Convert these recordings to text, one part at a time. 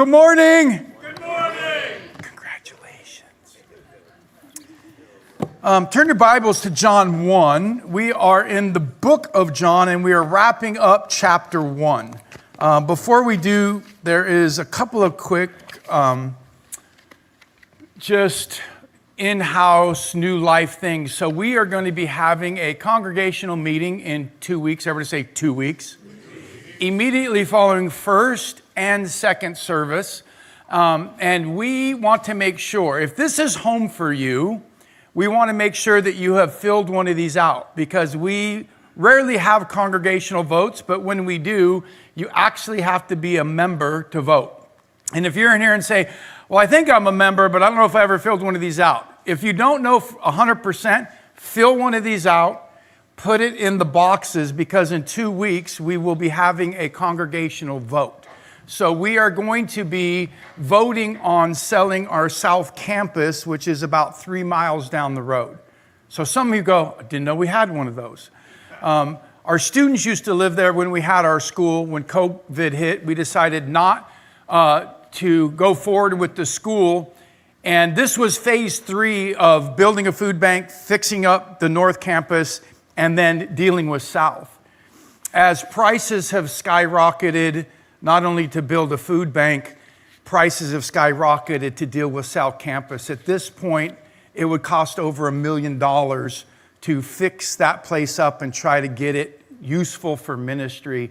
Good morning. Good morning. Congratulations. Um, turn your Bibles to John 1. We are in the book of John and we are wrapping up chapter 1. Um, before we do, there is a couple of quick, um, just in house new life things. So, we are going to be having a congregational meeting in two weeks. Everybody say two weeks. Immediately following first and second service. Um, and we want to make sure, if this is home for you, we want to make sure that you have filled one of these out because we rarely have congregational votes, but when we do, you actually have to be a member to vote. And if you're in here and say, Well, I think I'm a member, but I don't know if I ever filled one of these out. If you don't know 100%, fill one of these out put it in the boxes because in two weeks we will be having a congregational vote. So we are going to be voting on selling our South Campus, which is about three miles down the road. So some of you go, I didn't know we had one of those. Um, our students used to live there when we had our school. When COVID hit, we decided not uh, to go forward with the school. And this was phase three of building a food bank, fixing up the North Campus, and then dealing with South. As prices have skyrocketed, not only to build a food bank, prices have skyrocketed to deal with South Campus. At this point, it would cost over a million dollars to fix that place up and try to get it useful for ministry.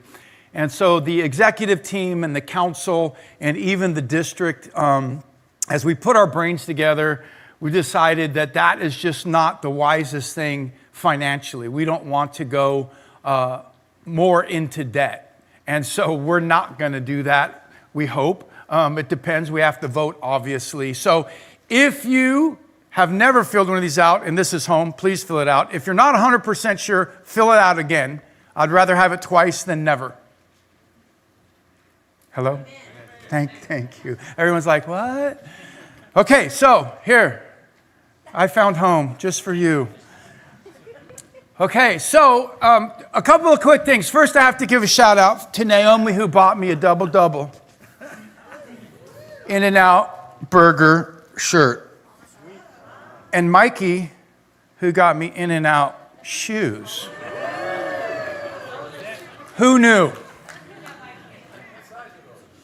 And so the executive team and the council and even the district, um, as we put our brains together, we decided that that is just not the wisest thing financially. We don't want to go uh, more into debt. And so we're not going to do that, we hope. Um, it depends. We have to vote, obviously. So if you have never filled one of these out and this is home, please fill it out. If you're not 100% sure, fill it out again. I'd rather have it twice than never. Hello? Thank, thank you. Everyone's like, what? Okay, so here, I found home just for you. Okay, so um, a couple of quick things. First, I have to give a shout out to Naomi, who bought me a double double In and Out burger shirt, and Mikey, who got me In and Out shoes. Who knew?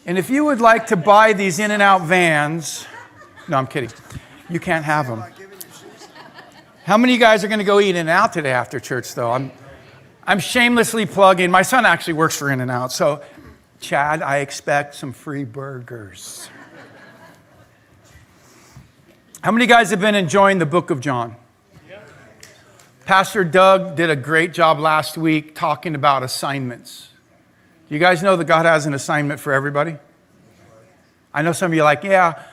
And if you would like to buy these In and Out vans, no, I'm kidding. You can't have them. How many of you guys are going to go eat In and Out today after church, though? I'm, I'm shamelessly plugging. My son actually works for In and Out. So, Chad, I expect some free burgers. How many guys have been enjoying the book of John? Pastor Doug did a great job last week talking about assignments. Do you guys know that God has an assignment for everybody? I know some of you are like, yeah,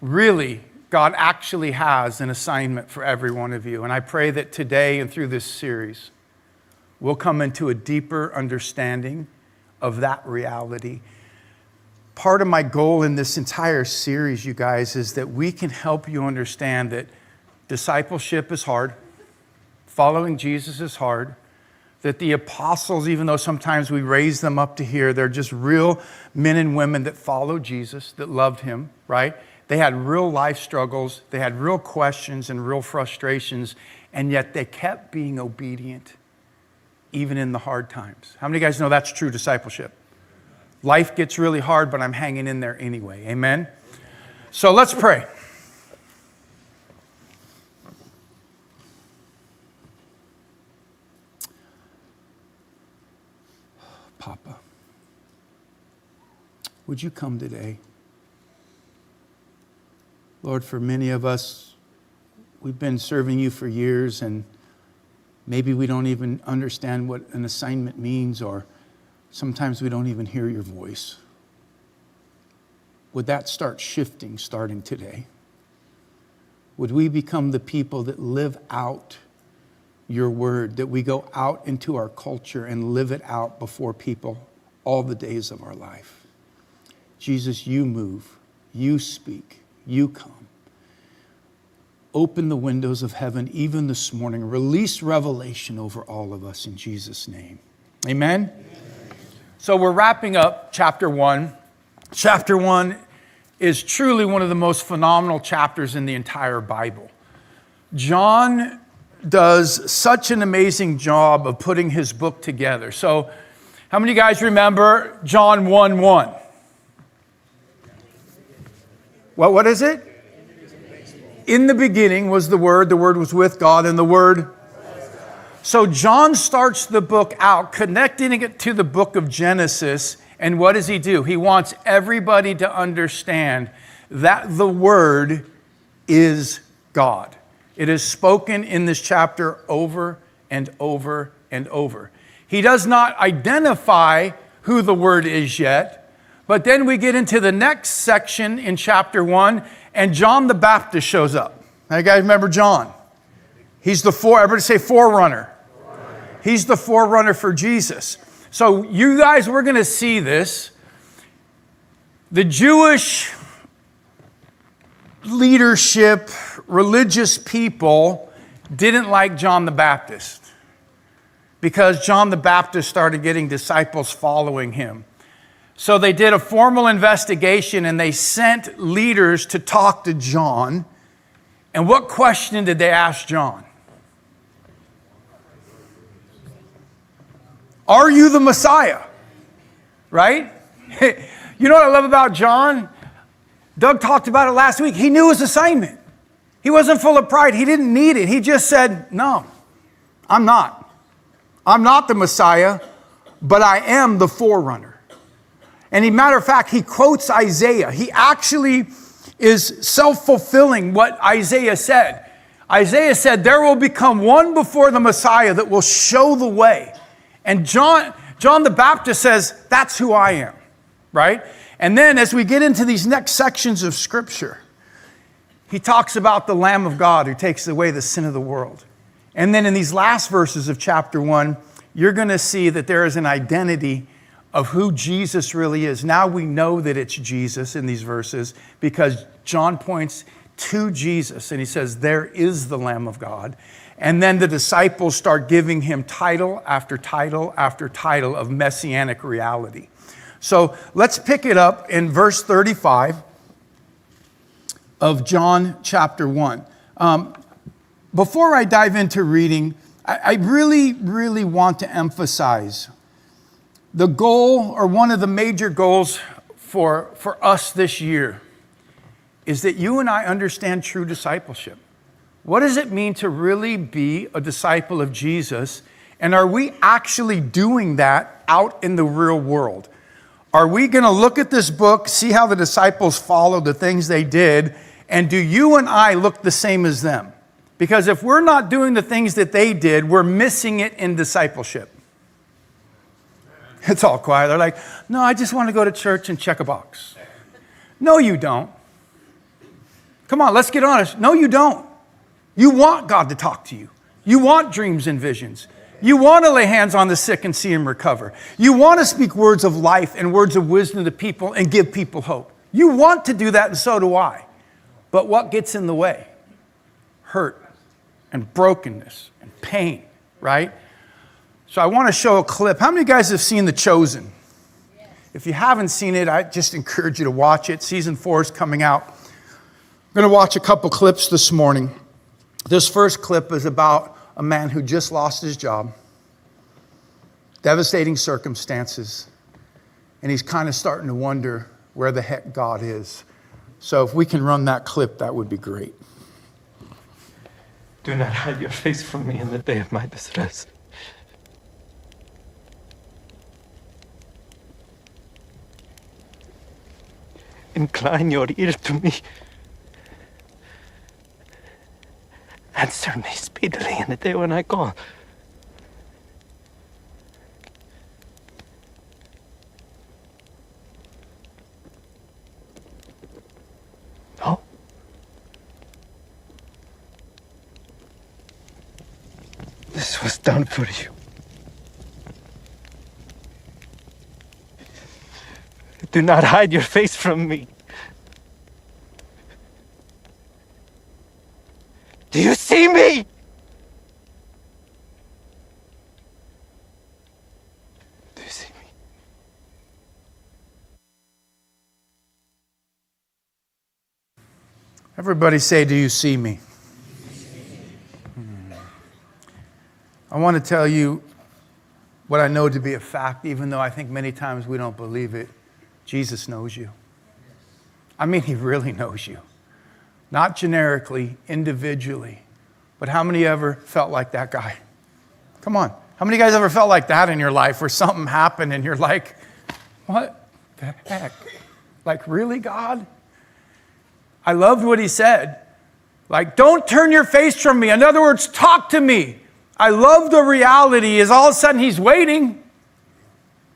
really, God actually has an assignment for every one of you. And I pray that today and through this series, we'll come into a deeper understanding of that reality. Part of my goal in this entire series, you guys, is that we can help you understand that discipleship is hard, following Jesus is hard, that the apostles, even though sometimes we raise them up to here, they're just real men and women that followed Jesus, that loved him, right? They had real life struggles, they had real questions and real frustrations, and yet they kept being obedient even in the hard times. How many guys know that's true discipleship? Life gets really hard, but I'm hanging in there anyway. Amen? So let's pray. Papa, would you come today? Lord, for many of us, we've been serving you for years, and maybe we don't even understand what an assignment means, or sometimes we don't even hear your voice. Would that start shifting starting today? Would we become the people that live out your word, that we go out into our culture and live it out before people all the days of our life? Jesus, you move, you speak. You come. Open the windows of heaven even this morning. Release revelation over all of us in Jesus' name. Amen? Amen. So we're wrapping up chapter one. Chapter one is truly one of the most phenomenal chapters in the entire Bible. John does such an amazing job of putting his book together. So, how many of you guys remember John 1 1? What, what is it? In the beginning was the Word, the Word was with God, and the Word. So, John starts the book out, connecting it to the book of Genesis. And what does he do? He wants everybody to understand that the Word is God. It is spoken in this chapter over and over and over. He does not identify who the Word is yet, but then we get into the next section in chapter one, and John the Baptist shows up. Now, you guys remember John? He's the four, everybody say forerunner. He's the forerunner for Jesus. So, you guys, we're going to see this. The Jewish leadership, religious people didn't like John the Baptist because John the Baptist started getting disciples following him. So they did a formal investigation and they sent leaders to talk to John. And what question did they ask John? Are you the Messiah? Right? you know what I love about John? Doug talked about it last week. He knew his assignment. He wasn't full of pride. He didn't need it. He just said, No, I'm not. I'm not the Messiah, but I am the forerunner. And a matter of fact, he quotes Isaiah. He actually is self fulfilling what Isaiah said. Isaiah said, There will become one before the Messiah that will show the way. And John, John the Baptist says, That's who I am, right? And then as we get into these next sections of Scripture, he talks about the Lamb of God who takes away the sin of the world. And then in these last verses of chapter one, you're going to see that there is an identity of who Jesus really is. Now we know that it's Jesus in these verses because John points to Jesus and he says, There is the Lamb of God. And then the disciples start giving him title after title after title of messianic reality. So let's pick it up in verse 35 of John chapter 1. Um, before I dive into reading, I, I really, really want to emphasize the goal, or one of the major goals for, for us this year, is that you and I understand true discipleship. What does it mean to really be a disciple of Jesus? And are we actually doing that out in the real world? Are we going to look at this book, see how the disciples followed the things they did, and do you and I look the same as them? Because if we're not doing the things that they did, we're missing it in discipleship. It's all quiet. They're like, no, I just want to go to church and check a box. No, you don't. Come on, let's get honest. No, you don't. You want God to talk to you, you want dreams and visions. You want to lay hands on the sick and see them recover. You want to speak words of life and words of wisdom to people and give people hope. You want to do that, and so do I. But what gets in the way? Hurt and brokenness and pain, right? So I want to show a clip. How many of you guys have seen The Chosen? If you haven't seen it, I just encourage you to watch it. Season four is coming out. I'm going to watch a couple clips this morning. This first clip is about a man who just lost his job, devastating circumstances, and he's kind of starting to wonder where the heck God is. So if we can run that clip, that would be great. Do not hide your face from me in the day of my distress. Incline your ear to me. Answer me speedily in the day when I call. No? This was done for you. Do not hide your face from me. Do you see me? Do you see me? Everybody say, Do you see me? Hmm. I want to tell you what I know to be a fact, even though I think many times we don't believe it. Jesus knows you. I mean, He really knows you. Not generically, individually, but how many ever felt like that guy? Come on. How many guys ever felt like that in your life where something happened and you're like, what the heck? Like, really, God? I loved what he said. Like, don't turn your face from me. In other words, talk to me. I love the reality is all of a sudden he's waiting.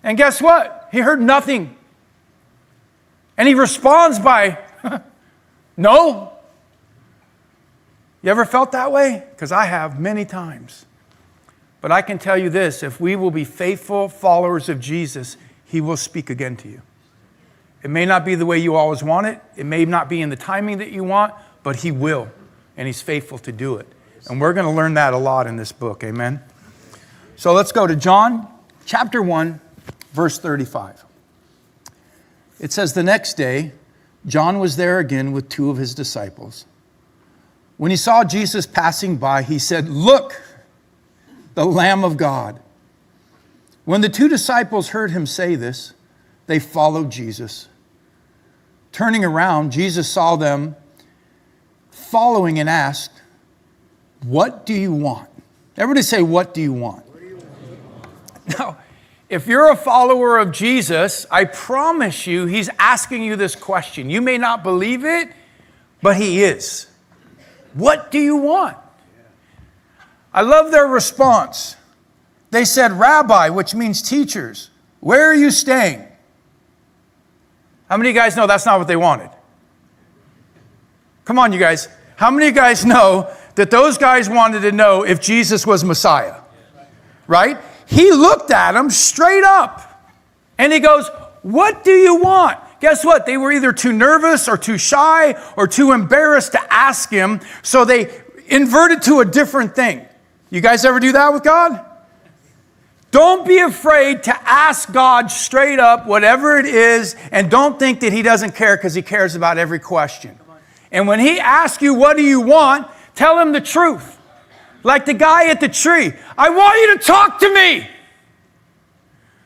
And guess what? He heard nothing. And he responds by, no. You ever felt that way? Because I have many times. But I can tell you this if we will be faithful followers of Jesus, he will speak again to you. It may not be the way you always want it, it may not be in the timing that you want, but he will, and he's faithful to do it. And we're going to learn that a lot in this book, amen? So let's go to John chapter 1, verse 35. It says, The next day, John was there again with two of his disciples. When he saw Jesus passing by, he said, Look, the Lamb of God. When the two disciples heard him say this, they followed Jesus. Turning around, Jesus saw them following and asked, What do you want? Everybody say, What do you want? Do you want? Now, if you're a follower of Jesus, I promise you, he's asking you this question. You may not believe it, but he is. What do you want? I love their response. They said, Rabbi, which means teachers, where are you staying? How many of you guys know that's not what they wanted? Come on, you guys. How many of you guys know that those guys wanted to know if Jesus was Messiah? Right? He looked at them straight up and he goes, What do you want? Guess what? They were either too nervous or too shy or too embarrassed to ask him, so they inverted to a different thing. You guys ever do that with God? Don't be afraid to ask God straight up whatever it is, and don't think that He doesn't care because He cares about every question. And when He asks you, What do you want? tell Him the truth. Like the guy at the tree I want you to talk to me.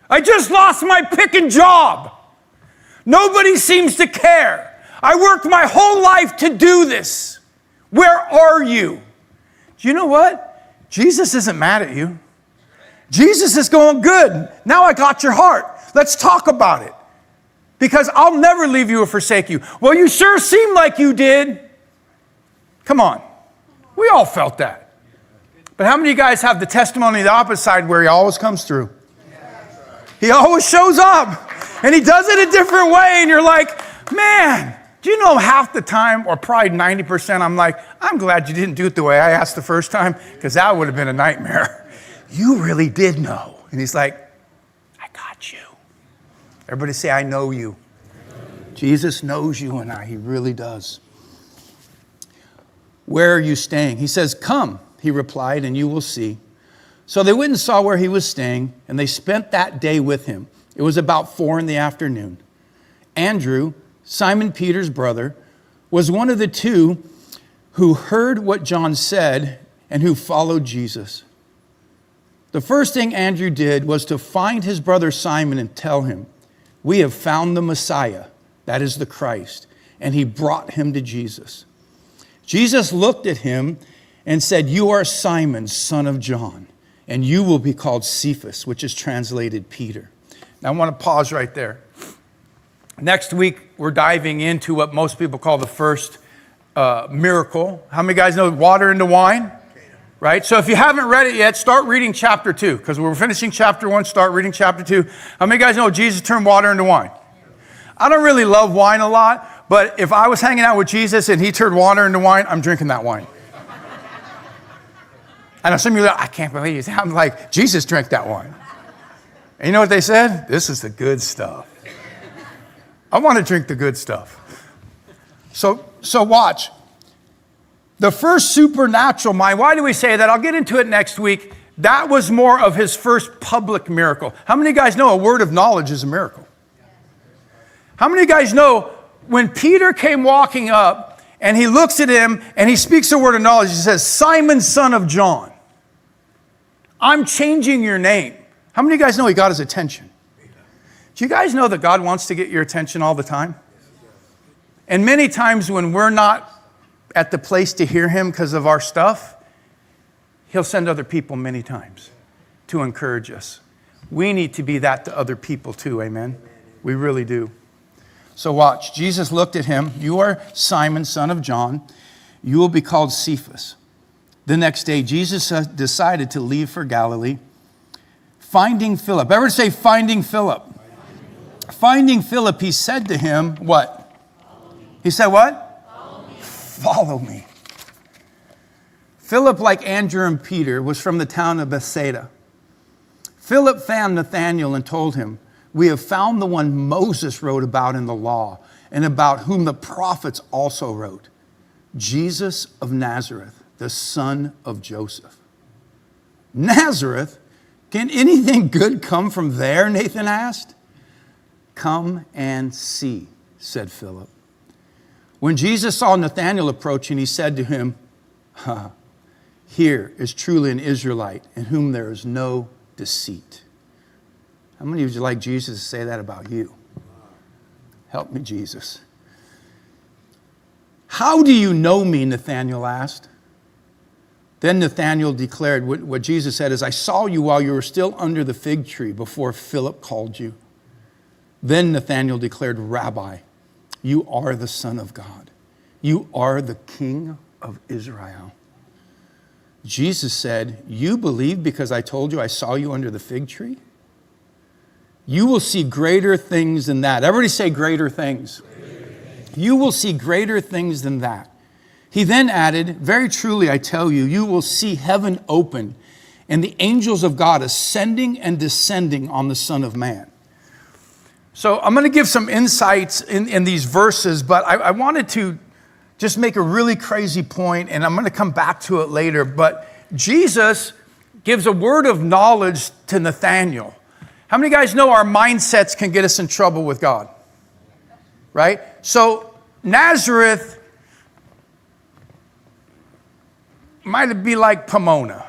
I just lost my picking job. Nobody seems to care. I worked my whole life to do this. Where are you? Do you know what? Jesus isn't mad at you. Jesus is going, Good. Now I got your heart. Let's talk about it. Because I'll never leave you or forsake you. Well, you sure seem like you did. Come on. We all felt that. But how many of you guys have the testimony of the opposite side where he always comes through? He always shows up and he does it a different way, and you're like, man, do you know half the time, or probably 90%, I'm like, I'm glad you didn't do it the way I asked the first time, because that would have been a nightmare. You really did know. And he's like, I got you. Everybody say, I know you. Jesus knows you and I. He really does. Where are you staying? He says, Come, he replied, and you will see. So they went and saw where he was staying, and they spent that day with him. It was about four in the afternoon. Andrew, Simon Peter's brother, was one of the two who heard what John said and who followed Jesus. The first thing Andrew did was to find his brother Simon and tell him, We have found the Messiah, that is the Christ. And he brought him to Jesus. Jesus looked at him and said, You are Simon, son of John, and you will be called Cephas, which is translated Peter. Now I want to pause right there. Next week, we're diving into what most people call the first uh, miracle. How many guys know water into wine? right? So if you haven't read it yet, start reading chapter two, because we're finishing chapter one, start reading chapter two. How many guys know Jesus turned water into wine? I don't really love wine a lot, but if I was hanging out with Jesus and he turned water into wine, I'm drinking that wine. I know some of you like, I can't believe it. I'm like, Jesus drank that wine. And you know what they said? This is the good stuff. I want to drink the good stuff. So, so watch. The first supernatural mind, why do we say that? I'll get into it next week. That was more of his first public miracle. How many guys know a word of knowledge is a miracle? How many guys know when Peter came walking up and he looks at him and he speaks a word of knowledge. He says, Simon, son of John, I'm changing your name. How many of you guys know he got his attention? Do you guys know that God wants to get your attention all the time? And many times when we're not at the place to hear him because of our stuff, he'll send other people many times to encourage us. We need to be that to other people too, amen? We really do. So watch. Jesus looked at him. You are Simon, son of John. You will be called Cephas. The next day, Jesus decided to leave for Galilee. Finding Philip. Ever say finding Philip? Finding Philip, he said to him, What? He said, What? Follow me. Follow me. Philip, like Andrew and Peter, was from the town of Bethsaida. Philip found Nathanael and told him, We have found the one Moses wrote about in the law and about whom the prophets also wrote Jesus of Nazareth, the son of Joseph. Nazareth? Can anything good come from there? Nathan asked. Come and see, said Philip. When Jesus saw Nathanael approaching, he said to him, Here is truly an Israelite in whom there is no deceit. How many of you like Jesus to say that about you? Help me, Jesus. How do you know me? Nathanael asked. Then Nathanael declared what, what Jesus said is, I saw you while you were still under the fig tree before Philip called you. Then Nathanael declared, Rabbi, you are the Son of God. You are the King of Israel. Jesus said, You believe because I told you I saw you under the fig tree? You will see greater things than that. Everybody say greater things. Greater things. You will see greater things than that. He then added, Very truly, I tell you, you will see heaven open and the angels of God ascending and descending on the Son of Man. So I'm going to give some insights in, in these verses, but I, I wanted to just make a really crazy point, and I'm going to come back to it later. But Jesus gives a word of knowledge to Nathanael. How many guys know our mindsets can get us in trouble with God? Right? So, Nazareth might it be like Pomona.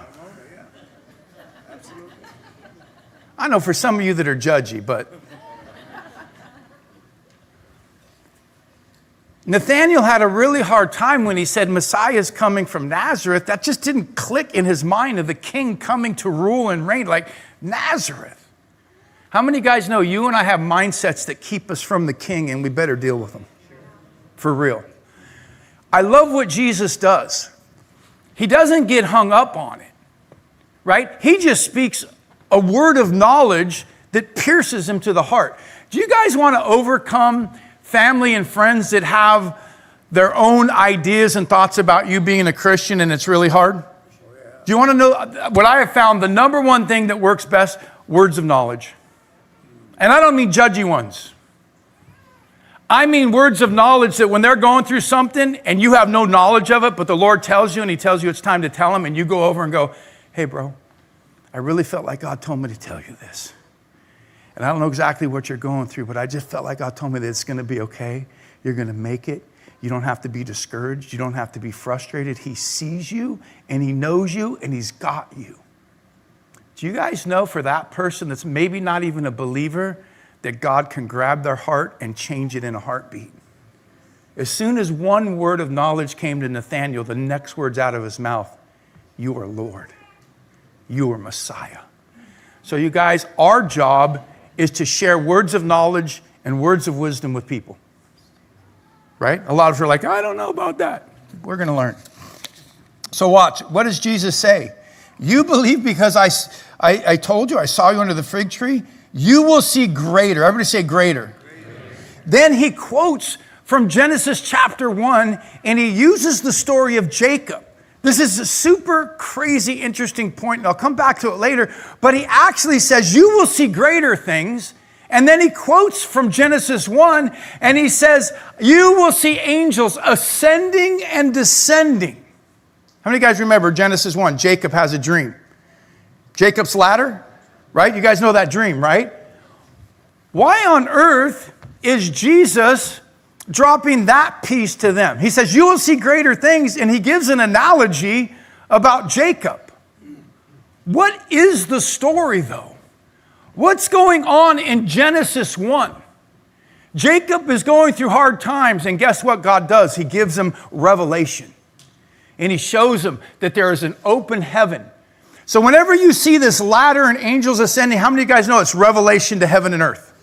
I know for some of you that are judgy, but Nathanael had a really hard time when he said Messiah is coming from Nazareth. That just didn't click in his mind of the king coming to rule and reign like Nazareth. How many guys know you and I have mindsets that keep us from the king and we better deal with them? For real. I love what Jesus does. He doesn't get hung up on it, right? He just speaks a word of knowledge that pierces him to the heart. Do you guys want to overcome family and friends that have their own ideas and thoughts about you being a Christian and it's really hard? Do you want to know what I have found? The number one thing that works best words of knowledge. And I don't mean judgy ones. I mean words of knowledge that when they're going through something and you have no knowledge of it, but the Lord tells you and He tells you it's time to tell them, and you go over and go, Hey, bro, I really felt like God told me to tell you this. And I don't know exactly what you're going through, but I just felt like God told me that it's going to be okay. You're going to make it. You don't have to be discouraged. You don't have to be frustrated. He sees you and He knows you and He's got you. Do you guys know for that person that's maybe not even a believer that God can grab their heart and change it in a heartbeat? As soon as one word of knowledge came to Nathanael, the next words out of his mouth, You are Lord. You are Messiah. So, you guys, our job is to share words of knowledge and words of wisdom with people. Right? A lot of you are like, I don't know about that. We're going to learn. So, watch. What does Jesus say? You believe because I, I, I, told you, I saw you under the fig tree. You will see greater. Everybody say greater. Then he quotes from Genesis chapter 1 and he uses the story of Jacob. This is a super crazy, interesting point, and I'll come back to it later. But he actually says, You will see greater things. And then he quotes from Genesis 1, and he says, You will see angels ascending and descending. How many guys remember Genesis 1? Jacob has a dream. Jacob's ladder, right? You guys know that dream, right? Why on earth is Jesus dropping that piece to them. He says, You will see greater things, and he gives an analogy about Jacob. What is the story, though? What's going on in Genesis 1? Jacob is going through hard times, and guess what God does? He gives him revelation. And he shows him that there is an open heaven. So, whenever you see this ladder and angels ascending, how many of you guys know it's revelation to heaven and earth?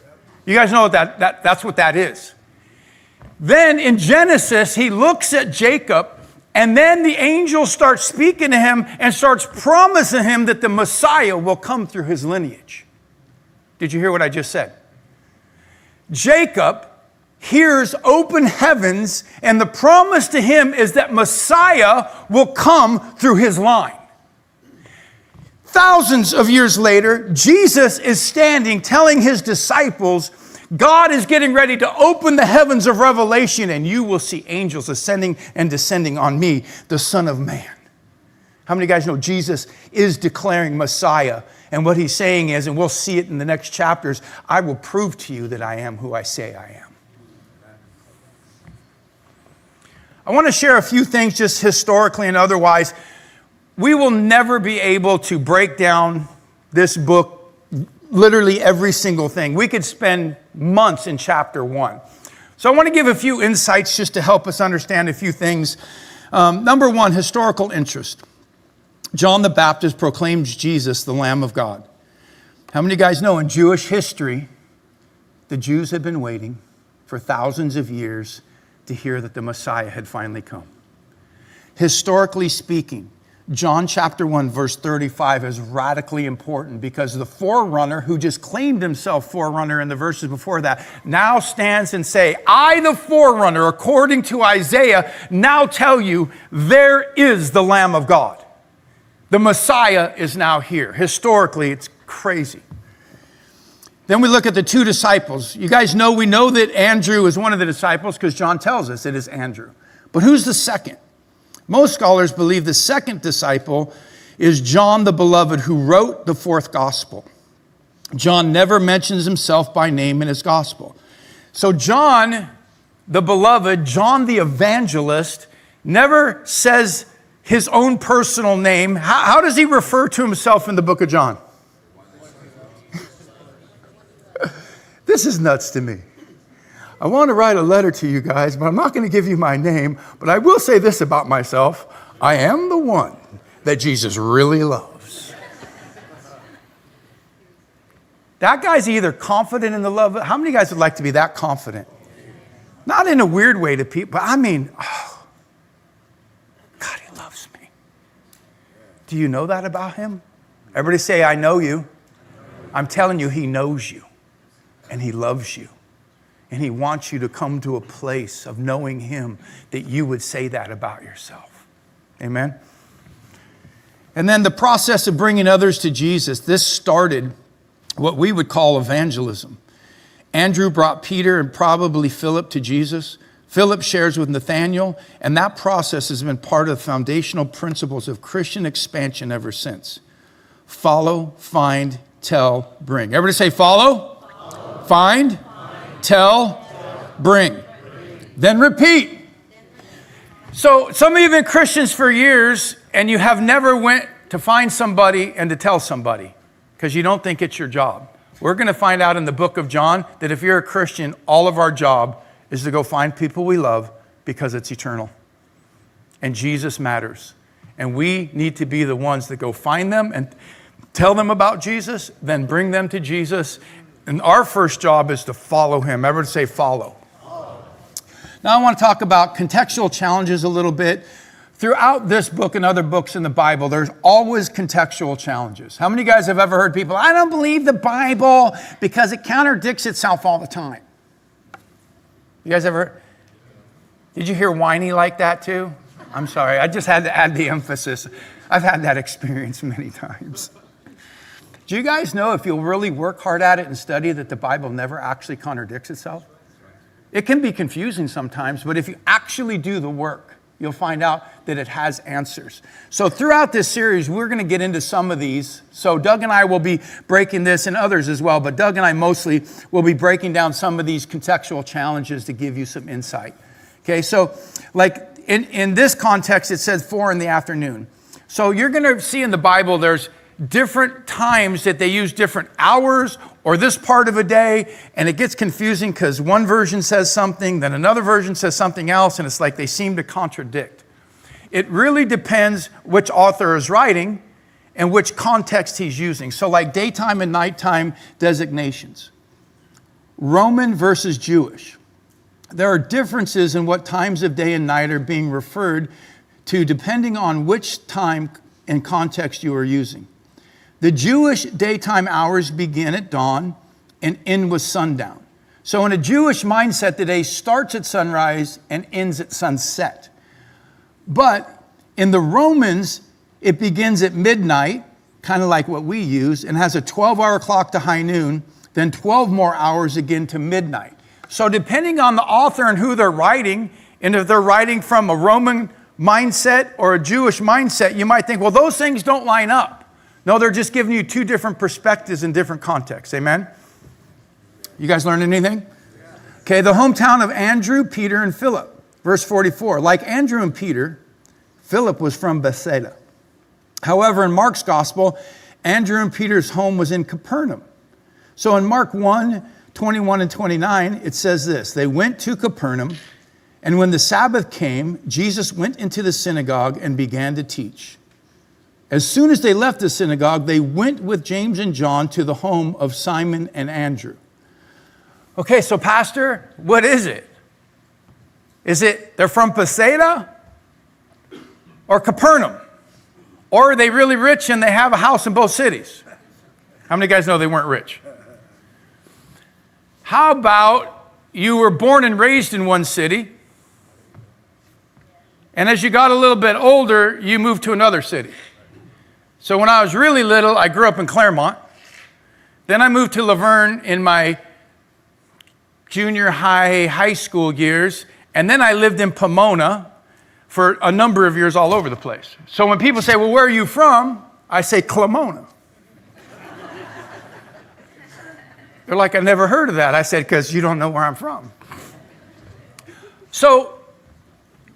You guys know that, that that's what that is. Then in Genesis, he looks at Jacob, and then the angel starts speaking to him and starts promising him that the Messiah will come through his lineage. Did you hear what I just said? Jacob hears open heavens, and the promise to him is that Messiah will come through his line. Thousands of years later, Jesus is standing telling his disciples, God is getting ready to open the heavens of revelation, and you will see angels ascending and descending on me, the Son of Man. How many guys know Jesus is declaring Messiah? And what he's saying is, and we'll see it in the next chapters, I will prove to you that I am who I say I am. I want to share a few things just historically and otherwise. We will never be able to break down this book, literally every single thing. We could spend months in chapter one. So I want to give a few insights just to help us understand a few things. Um, number one, historical interest. John the Baptist proclaims Jesus the Lamb of God. How many of you guys know in Jewish history, the Jews had been waiting for thousands of years to hear that the Messiah had finally come? Historically speaking, John chapter 1, verse 35 is radically important because the forerunner who just claimed himself forerunner in the verses before that now stands and say, I the forerunner, according to Isaiah, now tell you, there is the Lamb of God. The Messiah is now here. Historically, it's crazy. Then we look at the two disciples. You guys know, we know that Andrew is one of the disciples because John tells us it is Andrew. But who's the second? Most scholars believe the second disciple is John the Beloved, who wrote the fourth gospel. John never mentions himself by name in his gospel. So, John the Beloved, John the Evangelist, never says his own personal name. How, how does he refer to himself in the book of John? this is nuts to me. I want to write a letter to you guys, but I'm not going to give you my name. But I will say this about myself I am the one that Jesus really loves. that guy's either confident in the love. How many guys would like to be that confident? Not in a weird way to people, but I mean, oh, God, he loves me. Do you know that about him? Everybody say, I know you. I'm telling you, he knows you and he loves you. And He wants you to come to a place of knowing Him that you would say that about yourself. Amen? And then the process of bringing others to Jesus, this started what we would call evangelism. Andrew brought Peter and probably Philip to Jesus. Philip shares with Nathanael, and that process has been part of the foundational principles of Christian expansion ever since. Follow, find, tell, bring. Everybody say follow, follow. find, tell, bring. Then repeat. So some of you have been Christians for years and you have never went to find somebody and to tell somebody because you don't think it's your job. We're going to find out in the book of John that if you're a Christian, all of our job is to go find people we love because it's eternal. And Jesus matters. And we need to be the ones that go find them and tell them about Jesus, then bring them to Jesus, and our first job is to follow him. Everyone say follow. Now I want to talk about contextual challenges a little bit. Throughout this book and other books in the Bible, there's always contextual challenges. How many guys have ever heard people, I don't believe the Bible because it contradicts itself all the time? You guys ever? Did you hear whiny like that too? I'm sorry, I just had to add the emphasis. I've had that experience many times. Do you guys know if you'll really work hard at it and study that the Bible never actually contradicts itself? It can be confusing sometimes, but if you actually do the work, You'll find out that it has answers. So, throughout this series, we're going to get into some of these. So, Doug and I will be breaking this and others as well, but Doug and I mostly will be breaking down some of these contextual challenges to give you some insight. Okay, so like in, in this context, it says four in the afternoon. So, you're going to see in the Bible there's different times that they use different hours or this part of a day, and it gets confusing because one version says something, then another version says something else, and it's like they seem to contradict. It really depends which author is writing and which context he's using. So, like daytime and nighttime designations, Roman versus Jewish. There are differences in what times of day and night are being referred to depending on which time and context you are using. The Jewish daytime hours begin at dawn and end with sundown. So, in a Jewish mindset, the day starts at sunrise and ends at sunset. But in the Romans, it begins at midnight, kind of like what we use, and has a 12 hour clock to high noon, then 12 more hours again to midnight. So, depending on the author and who they're writing, and if they're writing from a Roman mindset or a Jewish mindset, you might think, well, those things don't line up. No, they're just giving you two different perspectives in different contexts. Amen? You guys learned anything? Okay, the hometown of Andrew, Peter, and Philip. Verse 44 Like Andrew and Peter, Philip was from Bethsaida. However, in Mark's gospel, Andrew and Peter's home was in Capernaum. So in Mark 1 21 and 29, it says this They went to Capernaum, and when the Sabbath came, Jesus went into the synagogue and began to teach. As soon as they left the synagogue, they went with James and John to the home of Simon and Andrew. Okay, so, Pastor, what is it? Is it they're from Bethsaida or Capernaum? Or are they really rich and they have a house in both cities? How many guys know they weren't rich? How about you were born and raised in one city, and as you got a little bit older, you moved to another city? So when I was really little, I grew up in Claremont. Then I moved to La Verne in my junior high, high school years. And then I lived in Pomona for a number of years all over the place. So when people say, Well, where are you from? I say, Clamona. They're like, I've never heard of that. I said, Because you don't know where I'm from. So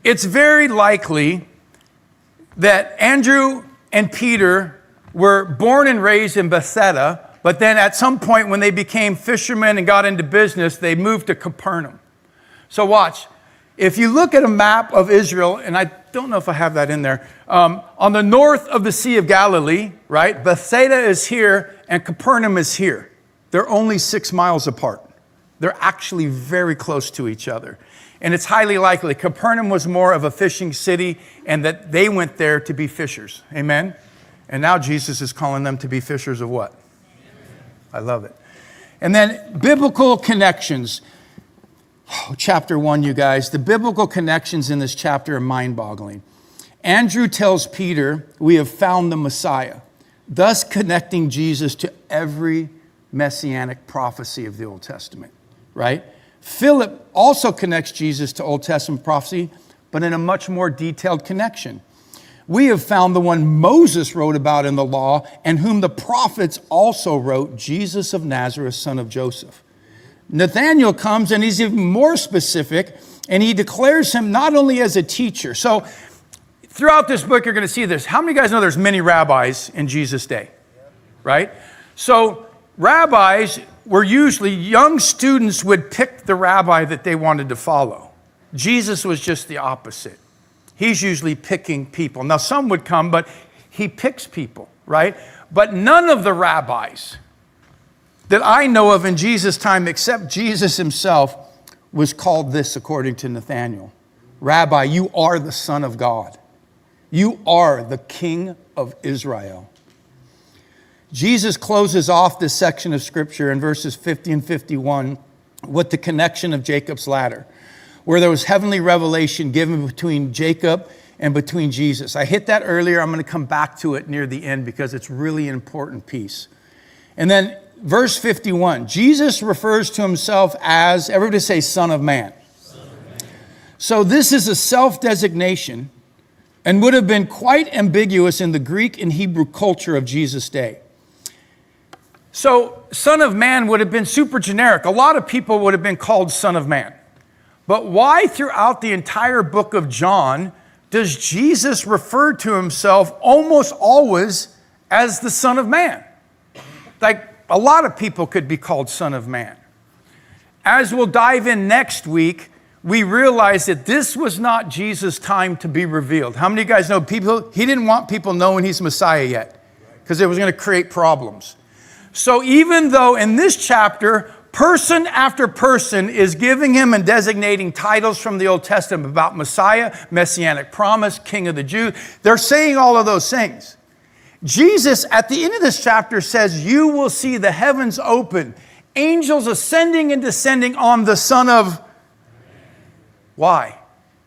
it's very likely that Andrew and Peter were born and raised in Bethsaida, but then at some point when they became fishermen and got into business, they moved to Capernaum. So watch. If you look at a map of Israel, and I don't know if I have that in there, um, on the north of the Sea of Galilee, right, Bethsaida is here and Capernaum is here. They're only six miles apart. They're actually very close to each other. And it's highly likely Capernaum was more of a fishing city and that they went there to be fishers. Amen? And now Jesus is calling them to be fishers of what? I love it. And then biblical connections. Oh, chapter one, you guys. The biblical connections in this chapter are mind boggling. Andrew tells Peter, We have found the Messiah, thus connecting Jesus to every messianic prophecy of the Old Testament, right? Philip also connects Jesus to Old Testament prophecy, but in a much more detailed connection. We have found the one Moses wrote about in the law and whom the prophets also wrote, Jesus of Nazareth, son of Joseph. Nathanael comes and he's even more specific and he declares him not only as a teacher. So, throughout this book, you're going to see this. How many guys know there's many rabbis in Jesus' day? Right? So, rabbis were usually young students would pick the rabbi that they wanted to follow. Jesus was just the opposite. He's usually picking people. Now, some would come, but he picks people, right? But none of the rabbis that I know of in Jesus' time, except Jesus himself, was called this according to Nathanael Rabbi, you are the Son of God. You are the King of Israel. Jesus closes off this section of scripture in verses 50 and 51 with the connection of Jacob's ladder, where there was heavenly revelation given between Jacob and between Jesus. I hit that earlier. I'm going to come back to it near the end because it's really an important piece. And then verse 51 Jesus refers to himself as, everybody say, Son of Man. So this is a self designation and would have been quite ambiguous in the Greek and Hebrew culture of Jesus' day. So, Son of Man would have been super generic. A lot of people would have been called Son of Man. But why, throughout the entire book of John, does Jesus refer to himself almost always as the Son of Man? Like a lot of people could be called Son of Man. As we'll dive in next week, we realize that this was not Jesus' time to be revealed. How many of you guys know people? He didn't want people knowing he's Messiah yet because it was going to create problems. So even though in this chapter, person after person is giving him and designating titles from the Old Testament about Messiah, Messianic promise, King of the Jews, they're saying all of those things. Jesus, at the end of this chapter, says, You will see the heavens open, angels ascending and descending on the Son of. Why?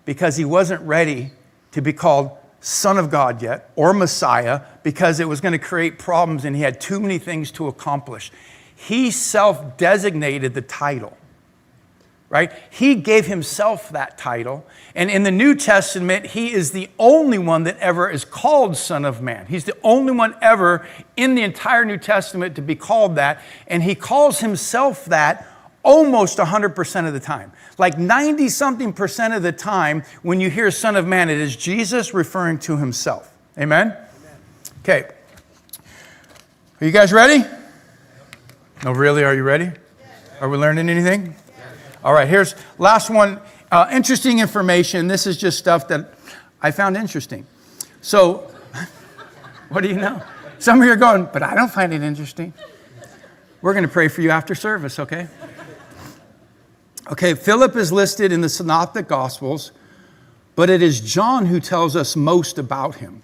Because he wasn't ready to be called Son of God yet or Messiah because it was going to create problems and he had too many things to accomplish. He self designated the title, right? He gave himself that title. And in the New Testament, he is the only one that ever is called Son of Man. He's the only one ever in the entire New Testament to be called that. And he calls himself that almost 100% of the time. Like 90 something percent of the time, when you hear Son of Man, it is Jesus referring to himself. Amen? Okay. Are you guys ready? No, really? Are you ready? Are we learning anything? All right, here's last one. Uh, interesting information. This is just stuff that I found interesting. So, what do you know? Some of you are going, but I don't find it interesting. We're going to pray for you after service, okay? Okay, Philip is listed in the Synoptic Gospels, but it is John who tells us most about him.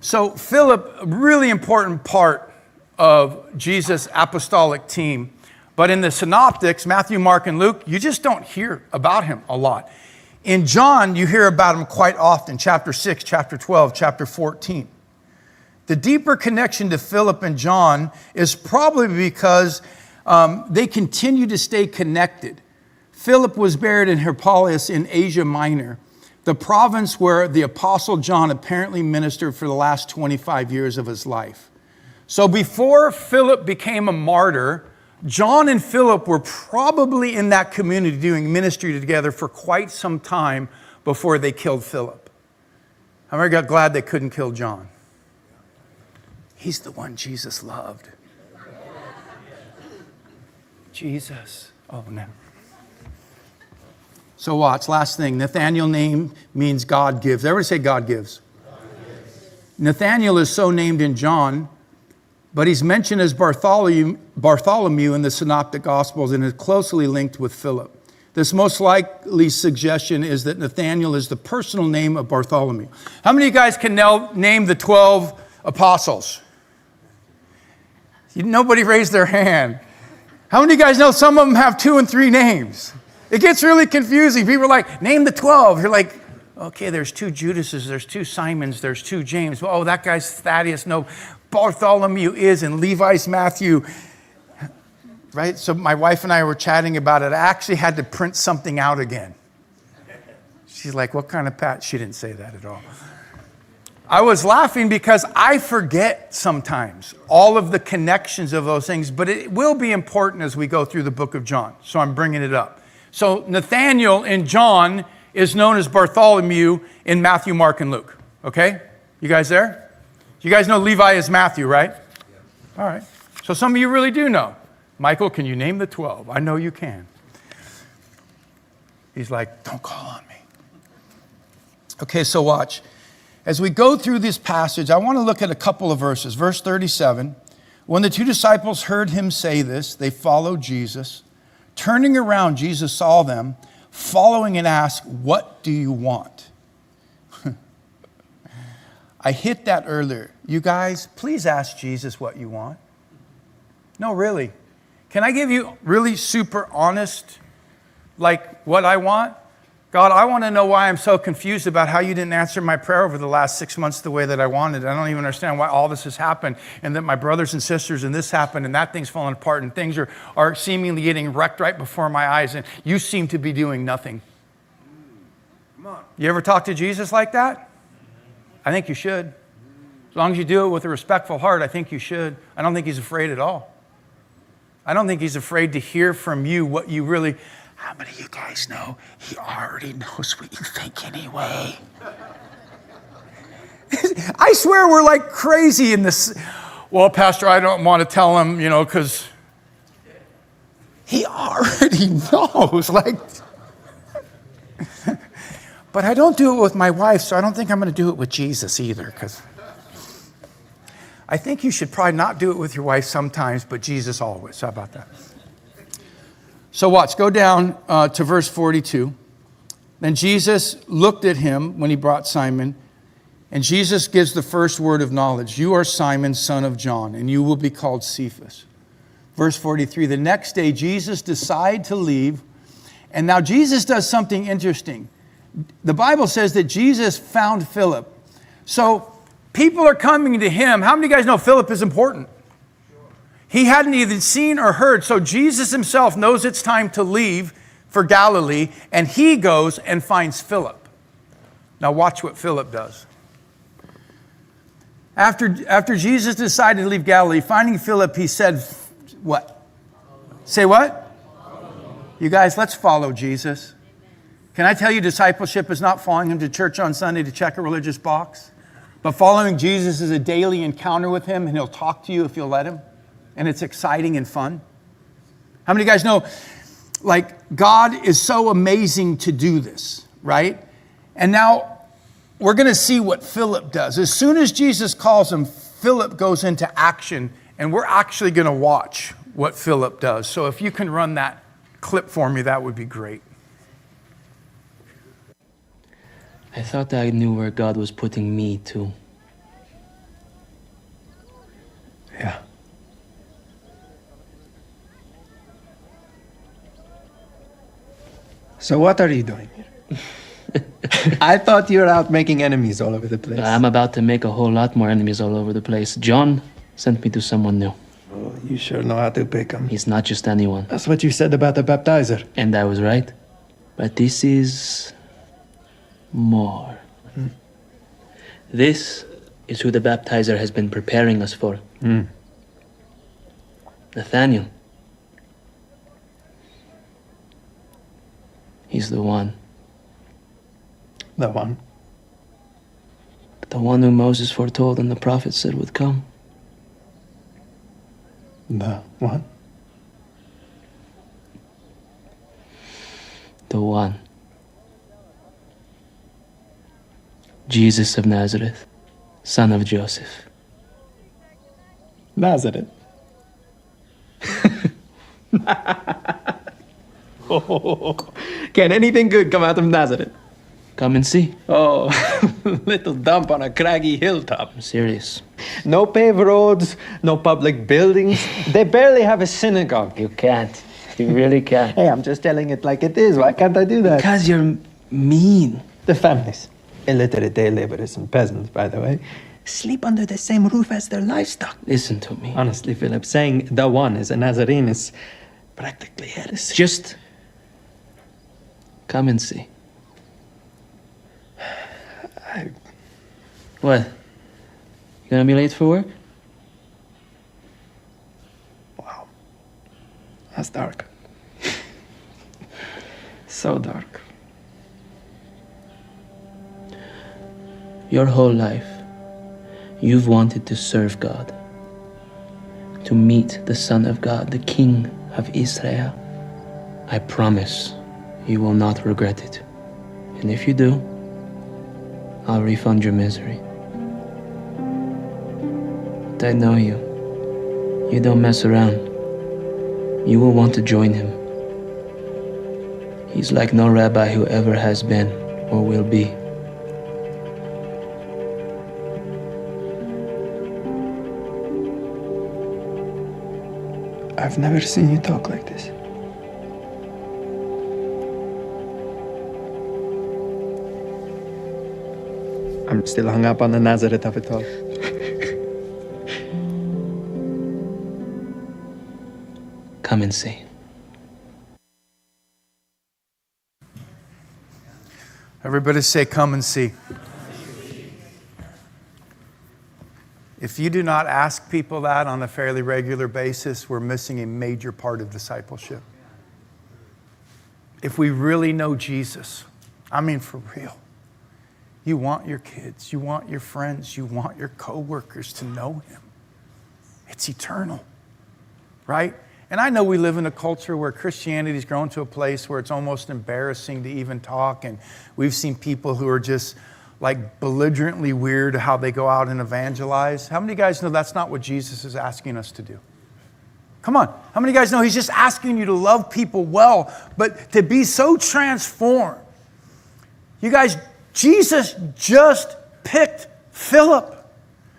So, Philip, really important part of Jesus' apostolic team. But in the Synoptics, Matthew, Mark, and Luke, you just don't hear about him a lot. In John, you hear about him quite often, chapter 6, chapter 12, chapter 14. The deeper connection to Philip and John is probably because um, they continue to stay connected. Philip was buried in Hierapolis in Asia Minor, the province where the Apostle John apparently ministered for the last 25 years of his life. So before Philip became a martyr, John and Philip were probably in that community doing ministry together for quite some time before they killed Philip. I'm very glad they couldn't kill John. He's the one Jesus loved. Jesus. Oh, no. So watch, last thing. Nathaniel name means God gives. Everybody say God gives. God gives. Nathaniel is so named in John, but he's mentioned as Bartholomew, Bartholomew in the Synoptic Gospels and is closely linked with Philip. This most likely suggestion is that Nathaniel is the personal name of Bartholomew. How many of you guys can now name the 12 apostles? Nobody raised their hand. How many of you guys know some of them have two and three names? It gets really confusing. People are like, name the 12. You're like, okay, there's two Judases, there's two Simons, there's two James. Oh, that guy's Thaddeus. No, Bartholomew is, and Levi's Matthew. Right? So my wife and I were chatting about it. I actually had to print something out again. She's like, what kind of pat? She didn't say that at all. I was laughing because I forget sometimes all of the connections of those things, but it will be important as we go through the book of John. So I'm bringing it up. So Nathaniel in John is known as Bartholomew in Matthew, Mark, and Luke. Okay? You guys there? You guys know Levi is Matthew, right? All right. So some of you really do know. Michael, can you name the 12? I know you can. He's like, don't call on me. Okay, so watch. As we go through this passage, I want to look at a couple of verses. Verse 37 When the two disciples heard him say this, they followed Jesus. Turning around, Jesus saw them following and asked, What do you want? I hit that earlier. You guys, please ask Jesus what you want. No, really. Can I give you really super honest, like what I want? God, I want to know why I'm so confused about how you didn't answer my prayer over the last six months the way that I wanted. I don't even understand why all this has happened and that my brothers and sisters and this happened and that thing's falling apart and things are, are seemingly getting wrecked right before my eyes and you seem to be doing nothing. Come on. You ever talk to Jesus like that? I think you should. As long as you do it with a respectful heart, I think you should. I don't think he's afraid at all. I don't think he's afraid to hear from you what you really. How many of you guys know he already knows what you think anyway? I swear we're like crazy in this. Well, Pastor, I don't want to tell him, you know, because he already knows. Like, but I don't do it with my wife, so I don't think I'm going to do it with Jesus either, because I think you should probably not do it with your wife sometimes, but Jesus always. How about that? So, watch, go down uh, to verse 42. Then Jesus looked at him when he brought Simon, and Jesus gives the first word of knowledge You are Simon, son of John, and you will be called Cephas. Verse 43 The next day, Jesus decided to leave, and now Jesus does something interesting. The Bible says that Jesus found Philip. So, people are coming to him. How many of you guys know Philip is important? He hadn't even seen or heard. So Jesus himself knows it's time to leave for Galilee, and he goes and finds Philip. Now, watch what Philip does. After, after Jesus decided to leave Galilee, finding Philip, he said, What? Say what? You guys, let's follow Jesus. Can I tell you, discipleship is not following him to church on Sunday to check a religious box? But following Jesus is a daily encounter with him, and he'll talk to you if you'll let him. And it's exciting and fun. How many of you guys know, like, God is so amazing to do this, right? And now we're going to see what Philip does. As soon as Jesus calls him, Philip goes into action, and we're actually going to watch what Philip does. So if you can run that clip for me, that would be great. I thought I knew where God was putting me to. Yeah. So what are you doing here? I thought you were out making enemies all over the place. I'm about to make a whole lot more enemies all over the place. John sent me to someone new. Oh, you sure know how to pick him. He's not just anyone. That's what you said about the baptizer. And I was right. But this is more. Hmm. This is who the baptizer has been preparing us for. Hmm. Nathaniel. He's the one. The one. The one who Moses foretold and the prophets said would come. The one. The one. Jesus of Nazareth, son of Joseph. Nazareth. Can anything good come out of Nazareth? Come and see. Oh, little dump on a craggy hilltop. I'm serious. No paved roads, no public buildings. They barely have a synagogue. You can't. You really can't. Hey, I'm just telling it like it is. Why can't I do that? Because you're mean. The families, illiterate day laborers and peasants, by the way, sleep under the same roof as their livestock. Listen to me. Honestly, Philip, saying the one is a Nazarene is practically heresy. Just come and see. I- What? You gonna be late for work? Wow. That's dark. so dark. Your whole life, you've wanted to serve God, to meet the Son of God, the King of Israel. I promise you will not regret it. And if you do, I'll refund your misery. But I know you. You don't mess around. You will want to join him. He's like no rabbi who ever has been or will be. I've never seen you talk like this. Still hung up on the Nazareth of it all. Come and see. Everybody say, Come and see. If you do not ask people that on a fairly regular basis, we're missing a major part of discipleship. If we really know Jesus, I mean for real, you want your kids, you want your friends, you want your coworkers to know him. It's eternal, right? And I know we live in a culture where Christianity's grown to a place where it's almost embarrassing to even talk. And we've seen people who are just like belligerently weird how they go out and evangelize. How many guys know that's not what Jesus is asking us to do? Come on. How many guys know he's just asking you to love people well, but to be so transformed? You guys, Jesus just picked Philip.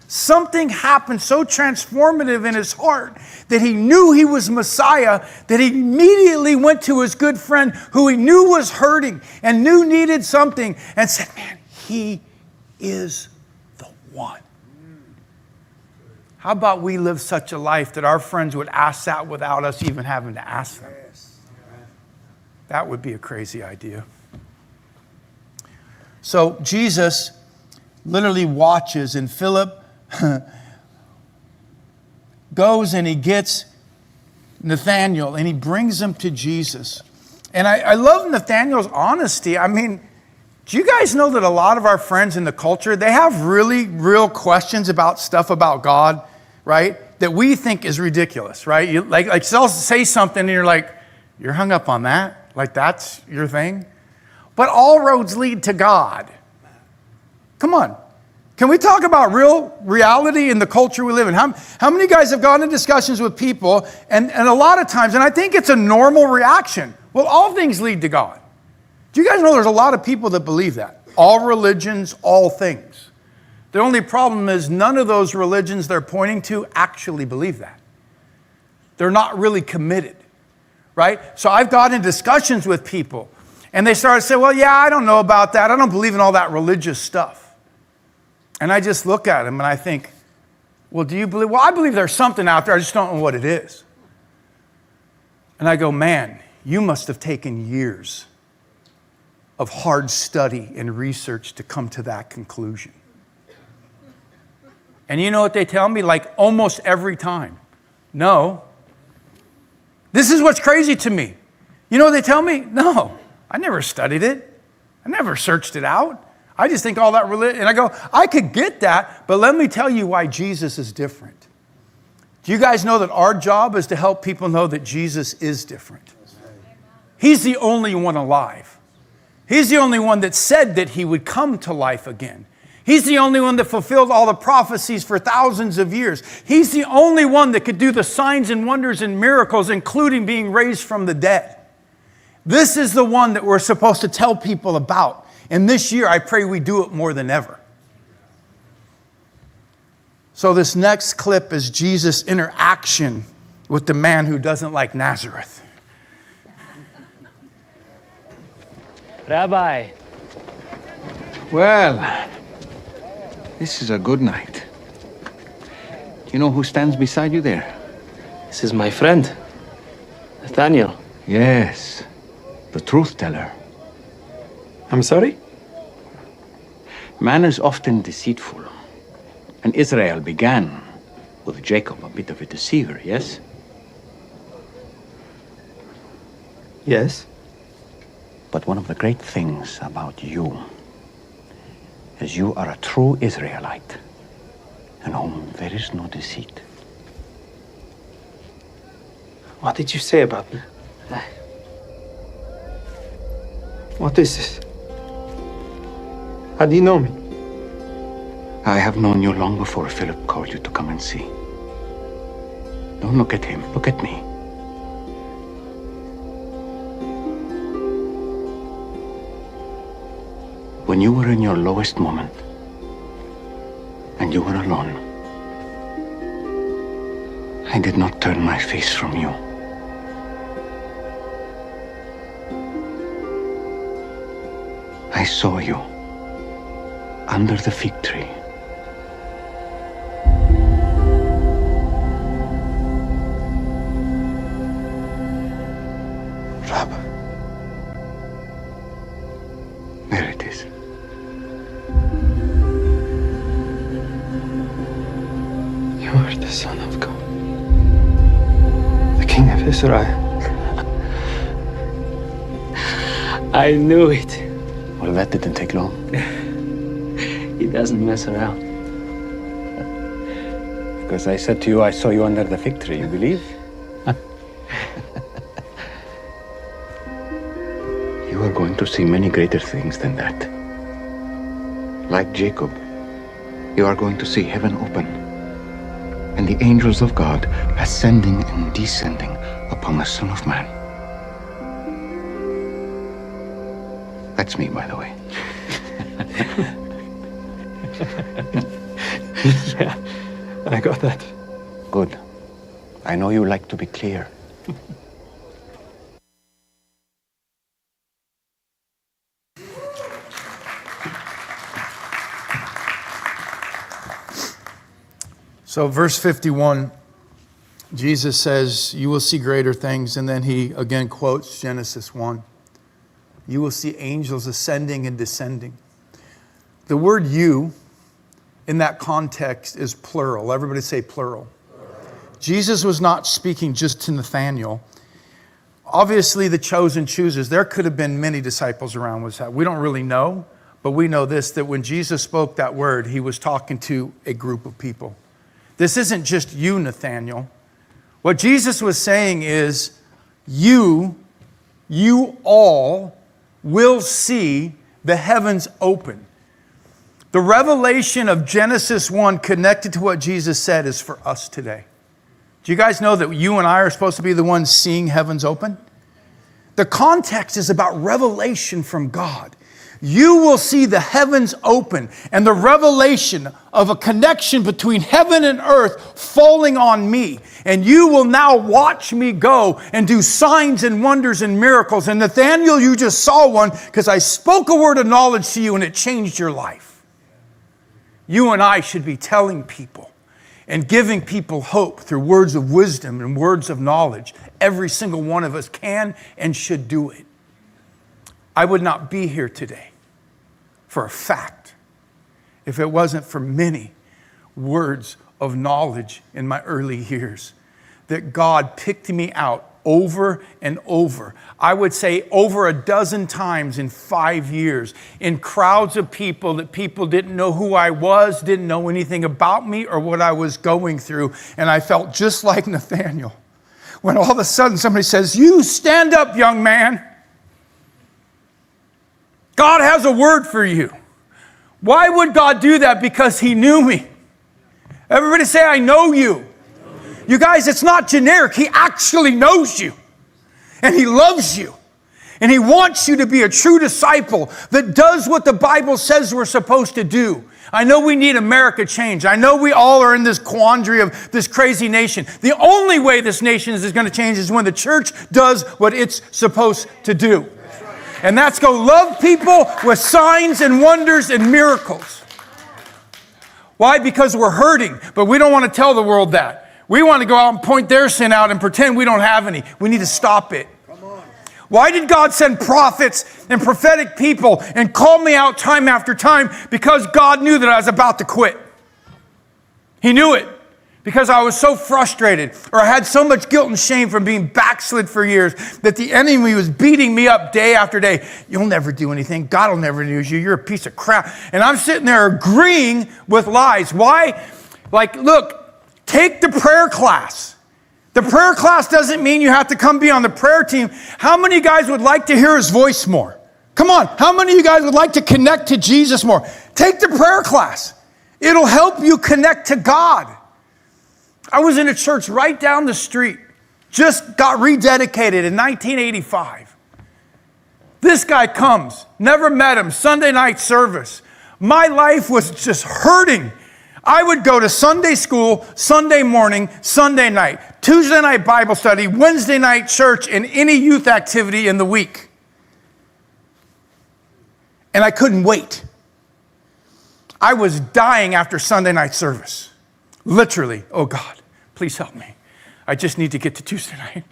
Something happened so transformative in his heart that he knew he was Messiah that he immediately went to his good friend who he knew was hurting and knew needed something and said, Man, he is the one. How about we live such a life that our friends would ask that without us even having to ask them? That would be a crazy idea. So Jesus literally watches, and Philip goes and he gets Nathaniel and he brings him to Jesus. And I, I love Nathaniel's honesty. I mean, do you guys know that a lot of our friends in the culture, they have really real questions about stuff about God, right? That we think is ridiculous, right? You, like, like say something and you're like, you're hung up on that? Like that's your thing? But all roads lead to God. Come on. Can we talk about real reality in the culture we live in? How, how many guys have gone in discussions with people, and, and a lot of times, and I think it's a normal reaction, well, all things lead to God. Do you guys know there's a lot of people that believe that? All religions, all things. The only problem is none of those religions they're pointing to actually believe that. They're not really committed, right? So I've gotten in discussions with people, and they start to say, well, yeah, I don't know about that. I don't believe in all that religious stuff. And I just look at him and I think, well, do you believe? Well, I believe there's something out there. I just don't know what it is. And I go, man, you must have taken years of hard study and research to come to that conclusion. And you know what they tell me? Like almost every time. No. This is what's crazy to me. You know what they tell me? No, I never studied it. I never searched it out. I just think all that religion, and I go, I could get that, but let me tell you why Jesus is different. Do you guys know that our job is to help people know that Jesus is different? He's the only one alive. He's the only one that said that he would come to life again. He's the only one that fulfilled all the prophecies for thousands of years. He's the only one that could do the signs and wonders and miracles, including being raised from the dead. This is the one that we're supposed to tell people about. And this year, I pray we do it more than ever. So, this next clip is Jesus' interaction with the man who doesn't like Nazareth. Rabbi, Well, this is a good night. You know who stands beside you there? this is my friend, Nathaniel. Yes, the truth teller. I'm sorry? Man is often deceitful. And Israel began with Jacob, a bit of a deceiver, yes? Yes. But one of the great things about you is you are a true Israelite in whom there is no deceit. What did you say about me? Uh, What is this? How do you know me? I have known you long before Philip called you to come and see. Don't look at him, look at me. When you were in your lowest moment and you were alone, I did not turn my face from you. I saw you under the fig tree. Rab, There it is. You are the Son of God, the King of Israel. I knew it. Well, that didn't take long. He doesn't mess around. Because I said to you, I saw you under the fig tree. You believe? you are going to see many greater things than that. Like Jacob, you are going to see heaven open and the angels of God ascending and descending upon the Son of Man. That's me, by the way. yeah, I got that. Good. I know you like to be clear. So, verse 51, Jesus says, You will see greater things. And then he again quotes Genesis 1. You will see angels ascending and descending. The word you in that context is plural. Everybody say plural. Jesus was not speaking just to Nathanael. Obviously, the chosen chooses. There could have been many disciples around. Was that we don't really know, but we know this: that when Jesus spoke that word, he was talking to a group of people. This isn't just you, Nathaniel. What Jesus was saying is, you, you all will see the heavens open. The revelation of Genesis 1 connected to what Jesus said is for us today. Do you guys know that you and I are supposed to be the ones seeing heavens open? The context is about revelation from God. You will see the heavens open and the revelation of a connection between heaven and earth falling on me. And you will now watch me go and do signs and wonders and miracles. And Nathaniel, you just saw one because I spoke a word of knowledge to you and it changed your life. You and I should be telling people and giving people hope through words of wisdom and words of knowledge. Every single one of us can and should do it. I would not be here today for a fact if it wasn't for many words of knowledge in my early years that God picked me out over and over. I would say over a dozen times in five years, in crowds of people that people didn't know who I was, didn't know anything about me or what I was going through. And I felt just like Nathaniel when all of a sudden somebody says, You stand up, young man. God has a word for you. Why would God do that? Because He knew me. Everybody say, I know you. You guys, it's not generic. He actually knows you. And He loves you. And He wants you to be a true disciple that does what the Bible says we're supposed to do. I know we need America change. I know we all are in this quandary of this crazy nation. The only way this nation is going to change is when the church does what it's supposed to do. And that's go love people with signs and wonders and miracles. Why? Because we're hurting, but we don't want to tell the world that. We want to go out and point their sin out and pretend we don't have any. We need to stop it. Why did God send prophets and prophetic people and call me out time after time? Because God knew that I was about to quit. He knew it because I was so frustrated or I had so much guilt and shame from being backslid for years that the enemy was beating me up day after day. You'll never do anything. God will never use you. You're a piece of crap. And I'm sitting there agreeing with lies. Why? Like, look, take the prayer class. The prayer class doesn't mean you have to come be on the prayer team. How many guys would like to hear his voice more? Come on. How many of you guys would like to connect to Jesus more? Take the prayer class. It'll help you connect to God. I was in a church right down the street, just got rededicated in 1985. This guy comes, never met him, Sunday night service. My life was just hurting. I would go to Sunday school, Sunday morning, Sunday night, Tuesday night Bible study, Wednesday night church, and any youth activity in the week. And I couldn't wait. I was dying after Sunday night service. Literally, oh God, please help me. I just need to get to Tuesday night.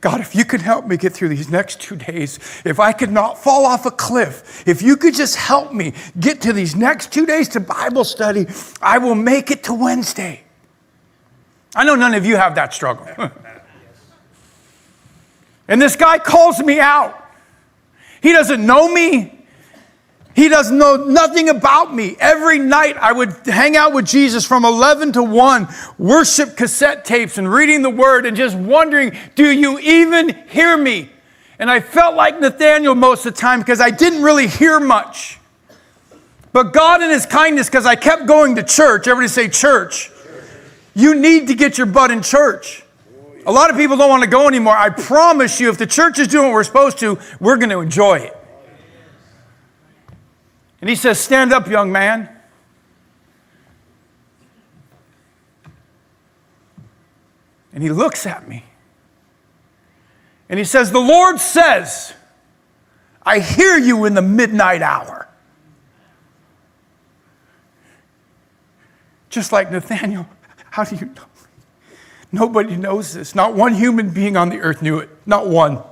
God, if you could help me get through these next two days, if I could not fall off a cliff, if you could just help me get to these next two days to Bible study, I will make it to Wednesday. I know none of you have that struggle. and this guy calls me out. He doesn't know me. He doesn't know nothing about me. Every night I would hang out with Jesus from 11 to 1, worship cassette tapes and reading the word and just wondering, do you even hear me? And I felt like Nathaniel most of the time because I didn't really hear much. But God in his kindness, because I kept going to church, everybody say church. You need to get your butt in church. A lot of people don't want to go anymore. I promise you, if the church is doing what we're supposed to, we're going to enjoy it. And he says, Stand up, young man. And he looks at me. And he says, The Lord says, I hear you in the midnight hour. Just like Nathaniel, how do you know? Nobody knows this. Not one human being on the earth knew it. Not one.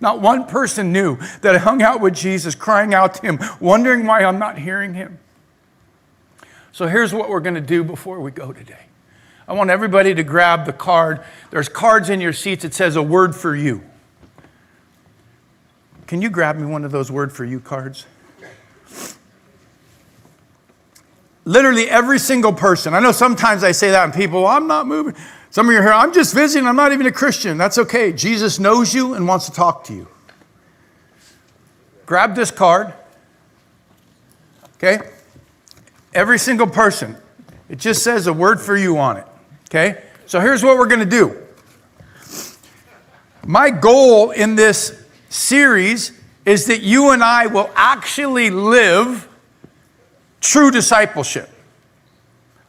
Not one person knew that I hung out with Jesus, crying out to him, wondering why I'm not hearing him. So here's what we're going to do before we go today. I want everybody to grab the card. There's cards in your seats. It says a word for you. Can you grab me one of those word for you cards? Literally every single person. I know sometimes I say that and people, well, I'm not moving. Some of you are here, I'm just visiting, I'm not even a Christian. That's okay. Jesus knows you and wants to talk to you. Grab this card. Okay? Every single person. It just says a word for you on it. Okay? So here's what we're going to do. My goal in this series is that you and I will actually live true discipleship.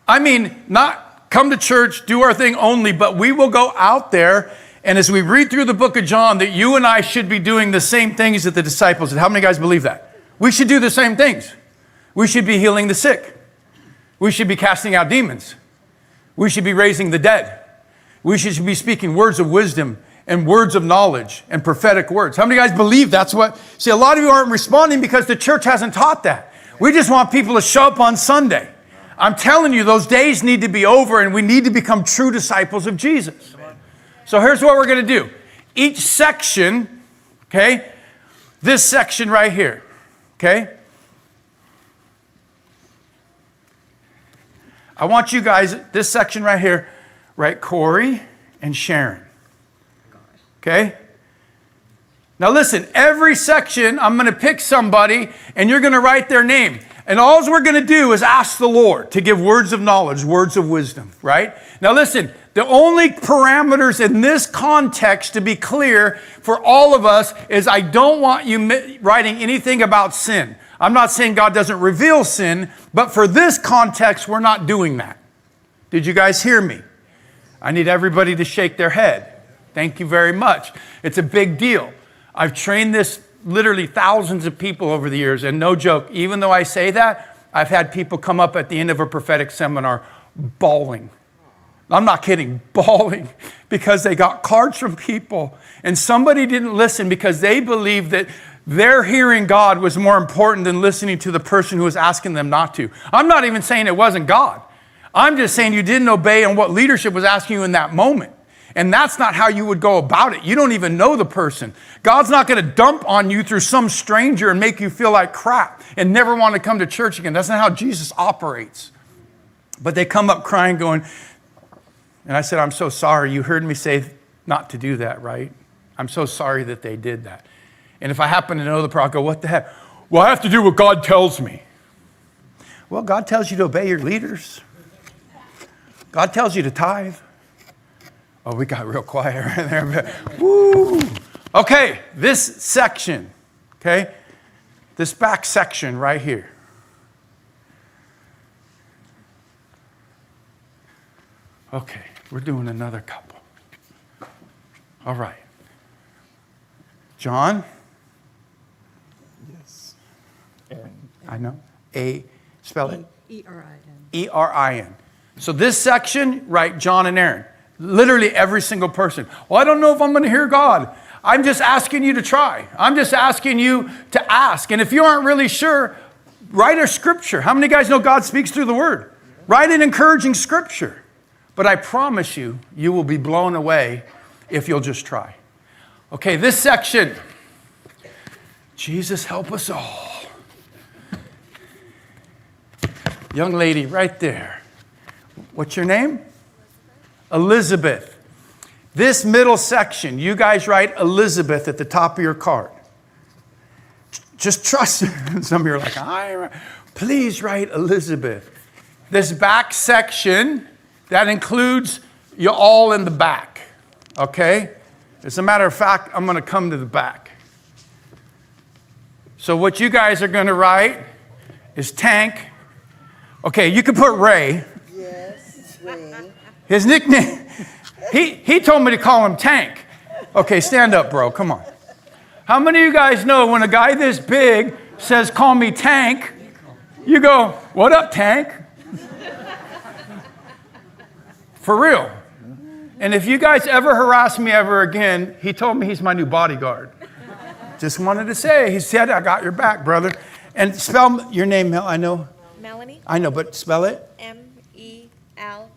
I mean, not come to church, do our thing only, but we will go out there. And as we read through the book of John, that you and I should be doing the same things that the disciples did. How many guys believe that? We should do the same things. We should be healing the sick. We should be casting out demons. We should be raising the dead. We should be speaking words of wisdom and words of knowledge and prophetic words. How many guys believe that's what? See, a lot of you aren't responding because the church hasn't taught that. We just want people to show up on Sunday. I'm telling you, those days need to be over and we need to become true disciples of Jesus. So here's what we're going to do. Each section, okay, this section right here, okay? I want you guys, this section right here, right, Corey and Sharon. Okay? Now listen, every section, I'm going to pick somebody and you're going to write their name. And all we're going to do is ask the Lord to give words of knowledge, words of wisdom, right? Now listen, the only parameters in this context to be clear for all of us is I don't want you writing anything about sin. I'm not saying God doesn't reveal sin, but for this context, we're not doing that. Did you guys hear me? I need everybody to shake their head. Thank you very much. It's a big deal. I've trained this literally thousands of people over the years, and no joke, even though I say that, I've had people come up at the end of a prophetic seminar bawling. I'm not kidding, bawling because they got cards from people and somebody didn't listen because they believed that their hearing God was more important than listening to the person who was asking them not to. I'm not even saying it wasn't God. I'm just saying you didn't obey on what leadership was asking you in that moment. And that's not how you would go about it. You don't even know the person. God's not going to dump on you through some stranger and make you feel like crap and never want to come to church again. That's not how Jesus operates. But they come up crying, going, and I said, I'm so sorry. You heard me say not to do that, right? I'm so sorry that they did that. And if I happen to know the prophet, go, what the heck? Well, I have to do what God tells me. Well, God tells you to obey your leaders. God tells you to tithe. Oh, we got real quiet right there. Woo! Okay, this section, okay, this back section right here. Okay, we're doing another couple. All right. John? Yes. Aaron. I know. A, spell it. E R I N. E R I N. So this section, right, John and Aaron. Literally every single person. Well, I don't know if I'm going to hear God. I'm just asking you to try. I'm just asking you to ask. And if you aren't really sure, write a scripture. How many guys know God speaks through the word? Write an encouraging scripture. But I promise you, you will be blown away if you'll just try. Okay, this section. Jesus, help us all. Young lady right there. What's your name? Elizabeth. This middle section, you guys write Elizabeth at the top of your card. Just trust. Some of you are like, I, please write Elizabeth. This back section, that includes you all in the back. Okay? As a matter of fact, I'm going to come to the back. So, what you guys are going to write is tank. Okay, you can put Ray. Yes, Ray. His nickname, he, he told me to call him Tank. Okay, stand up, bro. Come on. How many of you guys know when a guy this big says, Call me Tank, you go, What up, Tank? For real. And if you guys ever harass me ever again, he told me he's my new bodyguard. Just wanted to say, he said, I got your back, brother. And spell your name, Mel. I know, Melanie, I know, but spell it. M E L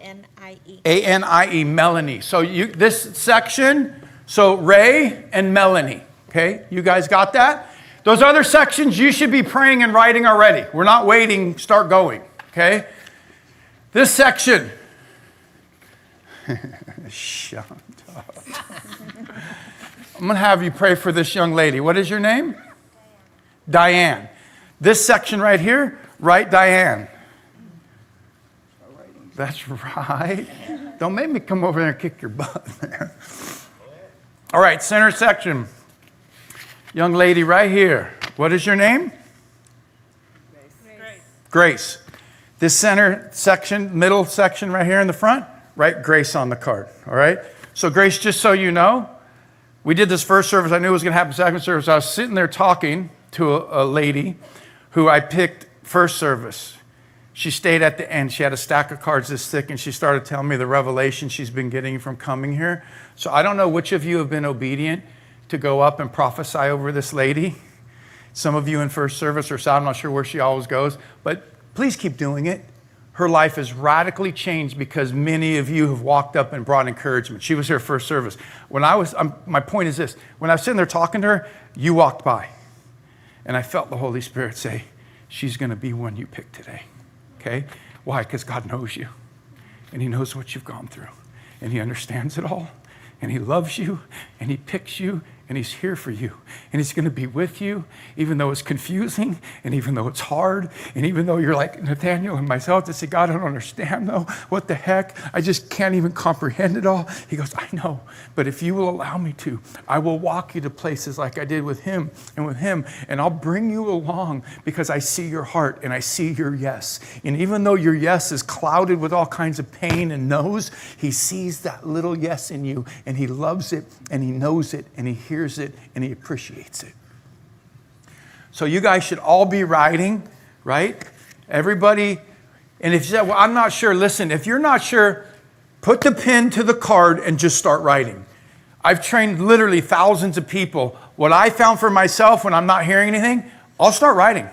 A N I E. A N I E, Melanie. So you this section, so Ray and Melanie. Okay, you guys got that? Those other sections you should be praying and writing already. We're not waiting, start going. Okay? This section. Shut up. I'm gonna have you pray for this young lady. What is your name? Diane. This section right here, write Diane. That's right. Don't make me come over there and kick your butt there. All right, center section. Young lady right here. What is your name? Grace. Grace. This center section, middle section right here in the front, write Grace on the card. All right? So, Grace, just so you know, we did this first service. I knew it was going to happen second service. I was sitting there talking to a, a lady who I picked first service. She stayed at the end. She had a stack of cards this thick, and she started telling me the revelation she's been getting from coming here. So I don't know which of you have been obedient to go up and prophesy over this lady. Some of you in first service or so, I'm not sure where she always goes, but please keep doing it. Her life is radically changed because many of you have walked up and brought encouragement. She was here first service. When I was, um, my point is this: when I was sitting there talking to her, you walked by, and I felt the Holy Spirit say, "She's going to be one you pick today." Okay? Why? Because God knows you, and He knows what you've gone through, and He understands it all, and He loves you, and He picks you, and He's here for you. And He's going to be with you, even though it's confusing, and even though it's hard, and even though you're like Nathaniel and myself to say, God, I don't understand though. What the heck? I just can't even comprehend it all. He goes, I know, but if you will allow me to, I will walk you to places like I did with Him and with Him, and I'll bring you along because I see your heart and I see your yes. And even though your yes is clouded with all kinds of pain and no's, He sees that little yes in you, and He loves it, and He knows it, and He hears it, and He appreciates it. So you guys should all be writing, right? Everybody, and if you say, well, I'm not sure, listen, if you're not sure, put the pen to the card and just start writing. I've trained literally thousands of people. What I found for myself when I'm not hearing anything, I'll start writing.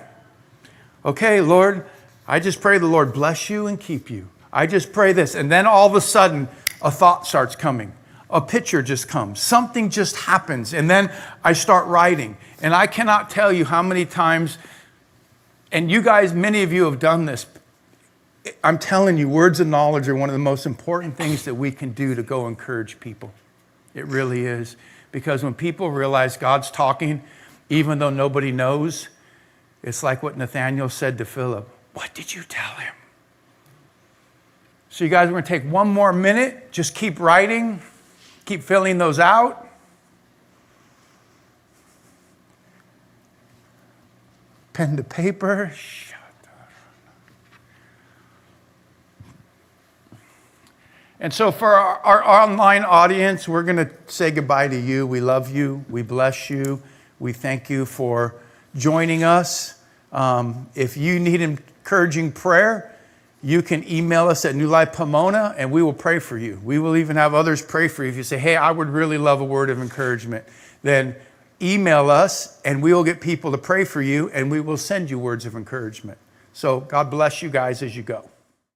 Okay, Lord, I just pray the Lord bless you and keep you. I just pray this. And then all of a sudden, a thought starts coming. A picture just comes. Something just happens. And then I start writing. And I cannot tell you how many times, and you guys, many of you have done this. I'm telling you, words of knowledge are one of the most important things that we can do to go encourage people. It really is. Because when people realize God's talking, even though nobody knows, it's like what Nathaniel said to Philip What did you tell him? So, you guys, we're going to take one more minute. Just keep writing, keep filling those out. Pen to paper. And so, for our, our online audience, we're going to say goodbye to you. We love you. We bless you. We thank you for joining us. Um, if you need encouraging prayer, you can email us at New Life Pomona and we will pray for you. We will even have others pray for you. If you say, hey, I would really love a word of encouragement, then email us and we will get people to pray for you and we will send you words of encouragement. So God bless you guys as you go.